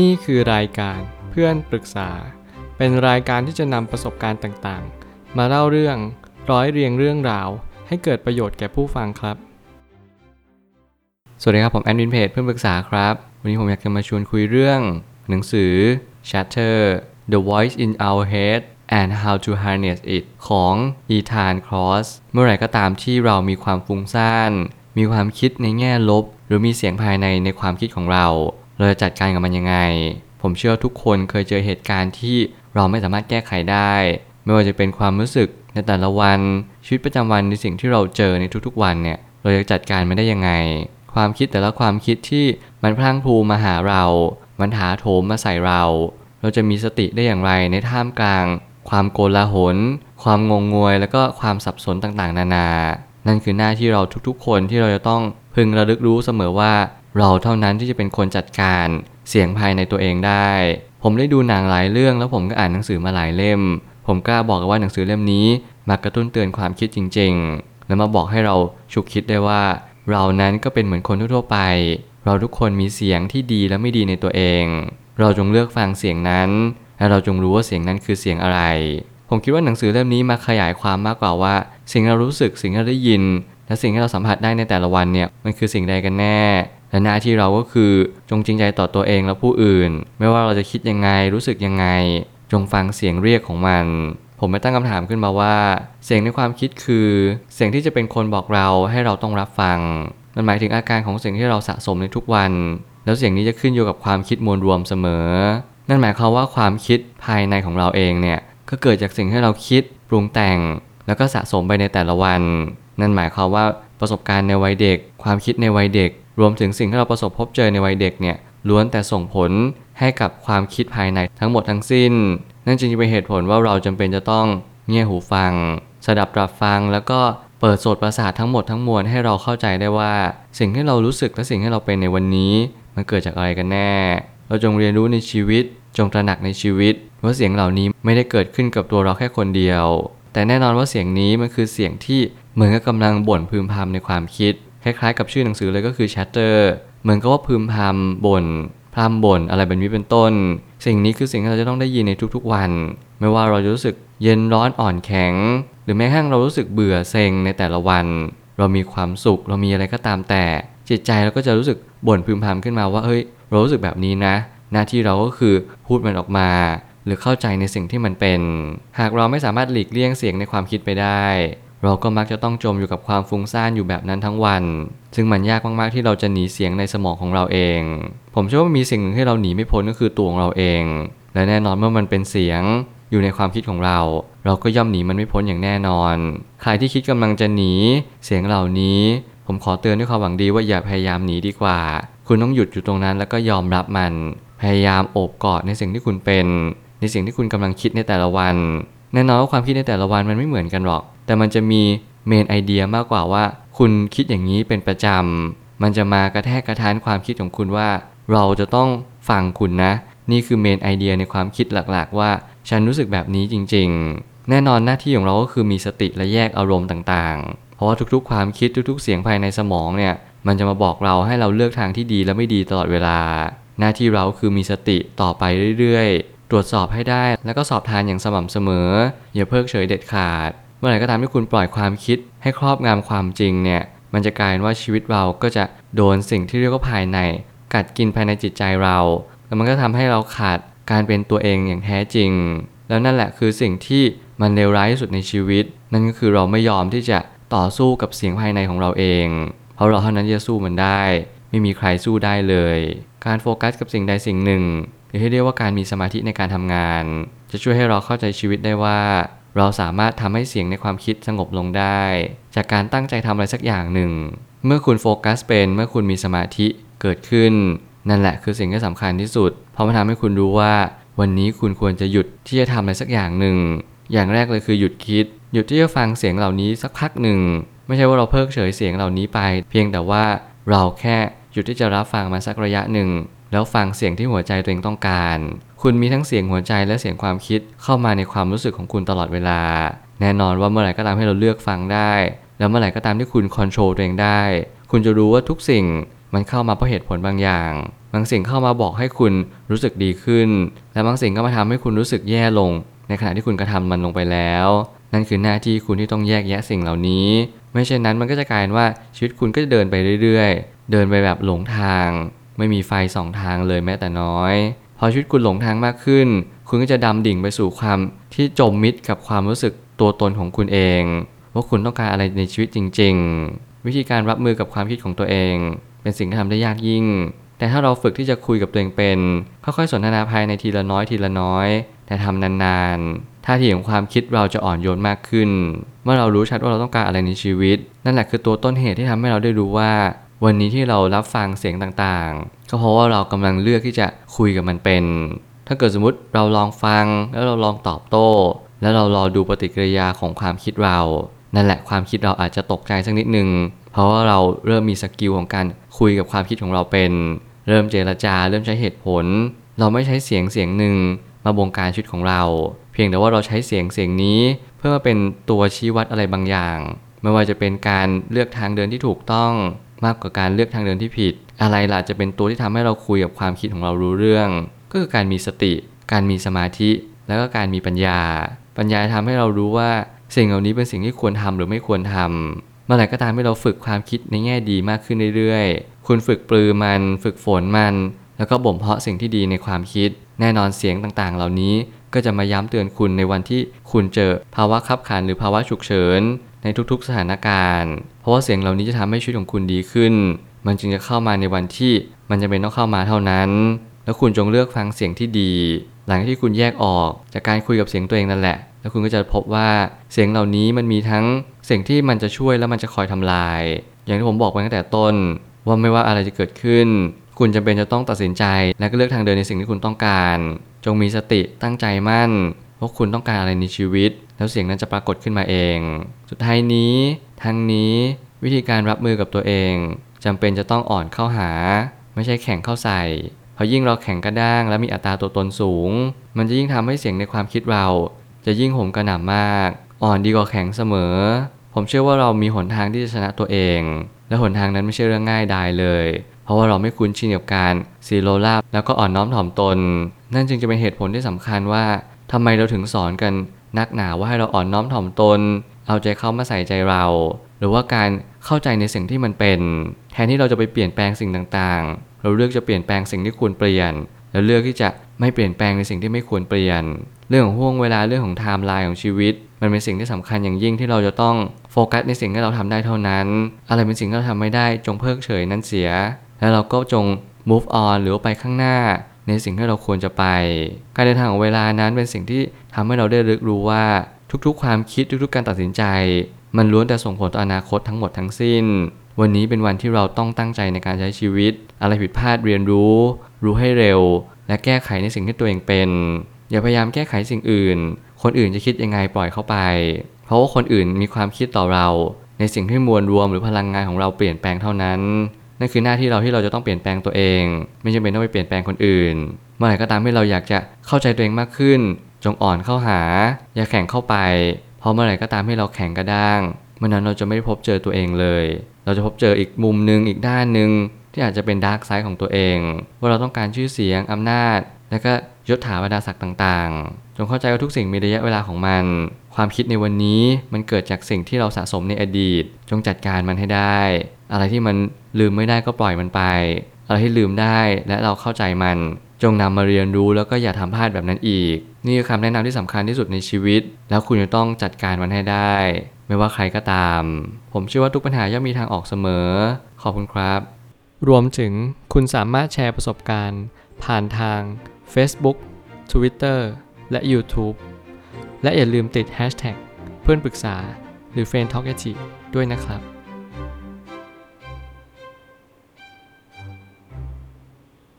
นี่คือรายการเพื่อนปรึกษา เป็นรายการที่จะนำประสบการณ์ต่างๆ มาเล่าเรื่องร้อยเรียงเรื่องราว ให้เกิดประโยชน์แก่ผู้ฟังครับ สวัสดีครับ ผมแอดมินเพจเพื่อนปรึกษาครับ วันนี้ผมอยากจะมาชวนคุยเรื่อง หนังสือ Shatter The Voice in Our Head and How to Harness It ของอีธานครอสเมื่อไหร่ก็ตามที่เรามีความฟุ้งซ่านมีความคิดในแง่ลบ หรือมีเสียงภายในในความคิดของเรา เราจะจัดการกับมันยังไง ผมเชื่อทุกคนเคยเจอเหตุการณ์ที่เราไม่สามารถแก้ไขได้ ไม่ว่าจะเป็นความรู้สึกในแต่ละวัน ชีวิตประจำวันในสิ่งที่เราเจอในทุกๆวันเนี่ย เราจะจัดการมันได้ยังไง ความคิดแต่ละความคิดที่มันพลังพลูมาหาเรา มันถาโถมมาใส่เรา เราจะมีสติได้อย่างไรในท่ามกลาง ความโกลาหล ความงงงวย แล้วก็ความสับสนต่างๆ นานา นั่นคือหน้าที่เราทุกๆ คนที่เราจะต้องพึงระลึกรู้เสมอว่า เราเท่านั้นที่จะเป็นคนจัดการเสียงภายในตัวเองได้ ผมได้ดูหนังหลายเรื่องแล้วผมก็อ่านหนังสือมาหลายเล่ม ผมกล้าบอกว่าหนังสือเล่มนี้มากระตุ้นเตือนความคิดจริง ๆ และมาบอกให้เราฉุกคิดได้ว่า เรานั้นก็เป็นเหมือนคนทั่วไป เราทุกคนมีเสียงที่ดีและไม่ดีในตัวเอง เราจงเลือกฟังเสียงนั้น และเราจงรู้ว่าเสียงนั้นคือเสียงอะไร ผมคิดว่าหนังสือเล่มนี้มาขยายความมากกว่าว่า สิ่งที่เรารู้สึกสิ่งที่เราได้ยิน และสิ่งที่เราสัมผัสได้ในแต่ละวันเนี่ยมันคือสิ่งใดกันแน่ และหน้าที่เราก็คือจงจริงใจต่อตัวเองและผู้อื่น ไม่ว่าเราจะคิดยังไงรู้สึกยังไง จงฟังเสียงเรียกของมัน ผมไม่ตั้งคำถามขึ้นมาว่า เสียงในความคิดคือ เสียงที่จะเป็นคนบอกเราให้เราต้องรับฟังมันหมายถึงอาการของเสิ่งที่เราสะสมในทุกวัน แล้วเสียงนี้จะขึ้นอยู่กับความคิดมวลรวมเสมอ นั่นหมายความว่าความคิดภายในของเราเองเนี่ยก็เกิดจากสิ่งที่เราคิดปรุงแต่ง แล้วก็สะสมไปในแต่ละวัน นั่นหมายความว่าประสบการณ์ในวัยเด็ก ความคิดในวัยเด็ก รวมถึงสิ่งที่เราประสบพบเจอในวัยเด็กเนี่ยล้วนแต่ส่งผลให้กับความคิดภายในทั้งหมดทั้งสิ้น นั่นจึงเป็นเหตุผลว่าเราจำเป็นจะต้องเงี่ยหูฟัง สดับตรับฟังแล้วก็เปิดโสตประสาททั้งหมดทั้งมวลให้เราเข้าใจได้ว่า สิ่งที่เรารู้สึกและสิ่งที่เราเป็นในวันนี้ มันเกิดจากอะไรกันแน่ เราจงเรียนรู้ในชีวิต จงตระหนักในชีวิต ว่าเสียงเหล่านี้ไม่ได้เกิดขึ้นกับตัวเราแค่คนเดียว แต่แน่นอนว่าเสียงนี้มันคือเสียงที่เหมือนกับกำลังบ่นพึมพำในความคิด คล้ายๆกับชื่อหนังสือเลยก็คือ chatter เหมือนกับว่าพึมพำบ่นพร่ำบ่นอะไรแบบนี้เป็นต้น สิ่งนี้คือสิ่งที่เราจะต้องได้ยินในทุกๆวัน ไม่ว่าเราจะรู้สึกเย็นร้อนอ่อนแข็ง หรือแม้กระทั่งเรารู้สึกเบื่อเซ็งในแต่ละวัน เรามีความสุขเรามีอะไรก็ตามแต่ จิตใจเราก็จะรู้สึกบ่นพึมพำขึ้นมาว่าเฮ้ยเรารู้สึกแบบนี้นะ หน้าที่เราก็คือพูดมันออกมา หรือเข้าใจในสิ่งที่มันเป็น หากเราไม่สามารถหลีกเลี่ยงเสียงในความคิดไปได้ เราก็มักจะต้องจมอยู่กับความฟุ้งซ่านอยู่แบบนั้นทั้งวัน ซึ่งมันยากมากๆที่เราจะหนีเสียงในสมองของเราเอง ผมเชื่อว่ามีสิ่งหนึ่งที่เราหนีไม่พ้นก็คือตัวของเราเอง และแน่นอนเมื่อมันเป็นเสียงอยู่ในความคิดของเรา เราก็ย่อมหนีมันไม่พ้นอย่างแน่นอน ใครที่คิดกำลังจะหนีเสียงเหล่านี้ ผมขอเตือนด้วยความหวังดีว่าอย่าพยายามหนีดีกว่า คุณต้องหยุดอยู่ตรงนั้นแล้วก็ยอมรับมัน พยายามโอบกอดในสิ่งที่คุณเป็น ในสิ่งที่คุณกำลังคิดในแต่ละวัน แน่นอนว่าความคิดในแต่ละวันมันไม่เหมือนกันหรอก แต่มันจะมีเมนไอเดียมากกว่าว่า คุณคิดอย่างนี้เป็นประจำ มันจะมากระแทกกระทานความคิดของคุณว่า เราจะต้องฟังคุณนะ นี่คือเมนไอเดียในความคิดหลักๆ ว่า ฉันรู้สึกแบบนี้จริง ๆ แน่นอนหน้าที่ของเราก็คือมีสติและแยกอารมณ์ต่างๆ เพราะว่าทุกๆ ความคิดทุกๆ เสียงภายในสมองเนี่ยมันจะมาบอกเราให้เราเลือกทางที่ดีและไม่ดีตลอดเวลา หน้าที่เราคือมีสติต่อไปเรื่อยๆ ตรวจสอบให้ได้ แล้วก็สอบทานอย่างสม่ำเสมอ อย่าเพิกเฉยเด็ดขาด มื่อไหร่ก็ตามที่คุณปล่อยความคิดให้ครอบงำความจริงเนี่ย มันจะกลายว่าชีวิตเราก็จะโดนสิ่งที่เรียกว่าภายใน กัดกินภายในจิตใจเรา แล้วมันก็ทำให้เราขาดการเป็นตัวเองอย่างแท้จริง แล้วนั่นแหละคือสิ่งที่มันเลวร้ายที่สุดในชีวิต นั่นก็คือเราไม่ยอมที่จะต่อสู้กับเสียงภายในของเราเอง เพราะเราเท่านั้นจะสู้มันได้ ไม่มีใครสู้ได้เลย การโฟกัสกับสิ่งใดสิ่งหนึ่ง หรือที่เรียกว่าการมีสมาธิในการทำงาน จะช่วยให้เราเข้าใจชีวิตได้ว่า เราสามารถทำให้เสียงในความคิดสงบลงได้ จากการตั้งใจทำอะไรสักอย่างหนึ่ง เมื่อคุณโฟกัสเป็นเมื่อคุณมีสมาธิเกิดขึ้น นั่นแหละคือสิ่งที่สำคัญที่สุด เพราะมันทำให้คุณรู้ว่า วันนี้คุณควรจะหยุดที่จะทำอะไรสักอย่างหนึ่ง อย่างแรกเลยคือหยุดคิด หยุดที่จะฟังเสียงเหล่านี้สักพักหนึ่ง ไม่ใช่ว่าเราเพิกเฉยเสียงเหล่านี้ไป เพียงแต่ว่าเราแค่หยุดที่จะรับฟังมาสักระยะหนึ่ง แล้วฟังเสียงที่หัวใจตัวเองต้องการ คุณมีทั้งเสียงหัวใจและเสียงความคิดเข้ามาในความรู้สึกของคุณตลอดเวลา แน่นอนว่าเมื่อไหร่ก็ตามให้เราเลือกฟังได้ แล้วเมื่อไหร่ก็ตามที่คุณควบคุมตัวเองได้ คุณจะรู้ว่าทุกสิ่งมันเข้ามาเพราะเหตุผลบางอย่าง บางสิ่งเข้ามาบอกให้คุณรู้สึกดีขึ้น และบางสิ่งก็มาทำให้คุณรู้สึกแย่ลง ในขณะที่คุณกระทำมันลงไปแล้ว นั่นคือหน้าที่คุณที่ต้องแยกแยะสิ่งเหล่านี้ ไม่เช่นนั้นมันก็จะกลายเป็นว่าชีวิตคุณก็จะเดินไปเรื่อย ๆ เดินไปแบบหลงทาง ไม่มีไฟสองทางเลยแม้แต่น้อย พอชีวิตคุณหลงทางมากขึ้น คุณก็จะดำดิ่งไปสู่ความที่จมมิดกับความรู้สึกตัวตนของคุณเอง ว่าคุณต้องการอะไรในชีวิตจริง ๆ วิธีการรับมือกับความคิดของตัวเอง เป็นสิ่งที่ทำได้ยากยิ่ง แต่ถ้าเราฝึกที่จะคุยกับตัวเองเป็นค่อยๆสนทนาภายในทีละน้อยทีละน้อย แต่ทำนานๆท่าทีของความคิดเราจะอ่อนโยนมากขึ้น เมื่อเรารู้ชัดว่าเราต้องการอะไรในชีวิต นั่นแหละคือตัวต้นเหตุที่ทำให้เราได้รู้ว่า วันนี้ที่เรารับฟังเสียงต่างๆ ก็เพราะว่าเรากำลังเลือกที่จะคุยกับมันเป็น ถ้าเกิดสมมติเราลองฟังแล้วเราลองตอบโต้ แล้วเรารอดูปฏิกิริยาของความคิดเรา นั่นแหละความคิดเราอาจจะตกใจสักนิดนึง เพราะว่าเราเริ่มมีสกิลของการคุยกับความคิดของเราเป็น เริ่มเจรจา เริ่มใช้เหตุผล เราไม่ใช้เสียงเสียงหนึ่งมาบงการชีวิตของเรา เพียงแต่ว่าเราใช้เสียงเสียงนี้ เพื่อมาเป็นตัวชี้วัดอะไรบางอย่าง ไม่ว่าจะเป็นการเลือกทางเดินที่ถูกต้อง มากกว่าการเลือกทางเดินที่ผิด อะไรล่ะจะเป็นตัวที่ทำให้เราคุยกับความคิดของเรารู้เรื่อง ก็คือการมีสติ การมีสมาธิ แล้วก็การมีปัญญา ปัญญาทำให้เรารู้ว่าสิ่งเหล่านี้เป็นสิ่งที่ควรทำหรือไม่ควรทำเมื่อไหร่ก็ตามให้เราฝึกความคิดในแง่ดีมากขึ้นเรื่อยๆ คุณฝึกปลือมัน ฝึกฝนมัน แล้วก็บ่มเพาะสิ่งที่ดีในความคิด แน่นอนเสียงต่างๆ เหล่านี้ก็จะมาย้ำเตือนคุณในวันที่คุณเจอภาวะขับขันหรือภาวะฉุกเฉิน ในทุกๆสถานการณ์ เพราะว่าเสียงเหล่านี้จะทำให้ชีวิตของคุณดีขึ้น มันจึงจะเข้ามาในวันที่มันจะเป็นต้องเข้ามาเท่านั้น แล้วคุณจงเลือกฟังเสียงที่ดี หลังที่คุณแยกออกจากการคุยกับเสียงตัวเองนั่นแหละ แล้วคุณก็จะพบว่าเสียงเหล่านี้มันมีทั้งเสียงที่มันจะช่วยและมันจะคอยทำลาย อย่างที่ผมบอกไปตั้งแต่ต้น ว่าไม่ว่าอะไรจะเกิดขึ้น คุณจำเป็นจะต้องตัดสินใจ และก็เลือกทางเดินในสิ่งที่คุณต้องการ จงมีสติตั้งใจมั่นว่าคุณต้องการอะไรในชีวิต แล้วเสียงนั้นจะปรากฏขึ้นมาเอง สุดท้ายนี้ทั้งนี้วิธีการรับมือกับตัวเองจำเป็นจะต้องอ่อนเข้าหา ไม่ใช่แข็งเข้าใส่เพราะยิ่งเราแข็งกระด้างและมีอัตราตัวตนสูง มันจะยิ่งทำให้เสียงในความคิดเรา จะยิ่งโหมกระหน่ำมาก อ่อนดีกว่าแข็งเสมอ ผมเชื่อว่าเรามีหนทางที่จะชนะตัวเอง และหนทางนั้นไม่ใช่เรื่องง่ายดายเลย เพราะว่าเราไม่คุ้นชินกับการสิโรราบแล้วก็อ่อนน้อมถ่อมตน นั่นจึงจะเป็นเหตุผลที่สำคัญว่าทำไมเราถึงสอนกัน นักหนาว่าให้เราอ่อนน้อมถ่อมตน เอาใจเข้ามาใส่ใจเรา หรือว่าการเข้าใจในสิ่งที่มันเป็น แทนที่เราจะไปเปลี่ยนแปลงสิ่งต่างๆ เราเลือกจะเปลี่ยนแปลงสิ่งที่ควรเปลี่ยนแล้วเลือกที่จะไม่เปลี่ยนแปลงในสิ่งที่ไม่ควรเปลี่ยน เรื่องของห้วงเวลาเรื่องของไทม์ไลน์ของชีวิต มันเป็นสิ่งที่สำคัญอย่างยิ่งที่เราจะต้องโฟกัสในสิ่งที่เราทำได้เท่านั้น อะไรเป็นสิ่งที่เราทำไม่ได้จงเพิกเฉยนั้นเสีย แล้วเราก็จง move on หรือไปข้างหน้า ในสิ่งที่เราควรจะไป การเดินทางของเวลานั้นเป็นสิ่งที่ทำให้เราได้รึกรู้ว่าทุกๆ ความคิดทุกๆ การตัดสินใจ มันล้วนแต่ส่งผลต่ออนาคตทั้งหมดทั้งสิ้น วันนี้เป็นวันที่เราต้องตั้งใจในการใช้ชีวิต อะไรผิดพลาดเรียนรู้ รู้ให้เร็ว และแก้ไขในสิ่งที่ตัวเองเป็น อย่าพยายามแก้ไขสิ่งอื่น คนอื่นจะคิดยังไงปล่อยเข้าไป เพราะว่าคนอื่นมีความคิดต่อเรา ในสิ่งที่มวลรวมหรือพลังงานของเราเปลี่ยนแปลงเท่านั้น นั่นคือหน้าที่เราที่เราจะต้องเปลี่ยนแปลงตัวเอง ไม่จำเป็นต้องไปเปลี่ยนแปลงคนอื่น เมื่อไหร่ก็ตามที่เราอยากจะเข้าใจตัวเองมากขึ้น จงอ่อนเข้าหา อย่าแข่งเข้าไปเพราะเมื่อไหร่ก็ตามที่เราแข่งกระด้างเมื่อนั้นเราจะไม่ได้พบเจอตัวเองเลย เราจะพบเจออีกมุมหนึ่งอีกด้านหนึ่งที่อาจจะเป็นดาร์กไซด์ของตัวเอง ว่าเราต้องการชื่อเสียงอำนาจ และก็ยศถาบรรดาศักดิ์ต่างๆ จงเข้าใจว่าทุกสิ่งมีระยะเวลาของมัน ความคิดในวันนี้มันเกิดจากสิ่งที่เราสะสมในอดีต จงจัดการมันให้ได้ อะไรที่มัน ลืมไม่ได้ก็ปล่อยมันไป อะไรที่ลืมได้และเราเข้าใจมัน จงนำมาเรียนรู้แล้วก็อย่าทำพลาดแบบนั้นอีก นี่คือคำแนะนำที่สำคัญที่สุดในชีวิต แล้วคุณจะต้องจัดการมันให้ได้ ไม่ว่าใครก็ตาม ผมเชื่อว่าทุกปัญหาย่อมมีทางออกเสมอ ขอบคุณครับ รวมถึงคุณสามารถแชร์ประสบการณ์ ผ่านทาง Facebook Twitter และ YouTube และอย่าลืมติด Hashtag เพื่อนปรึกษาหรือ f r ร e n d t a l k ด้วยนะครับ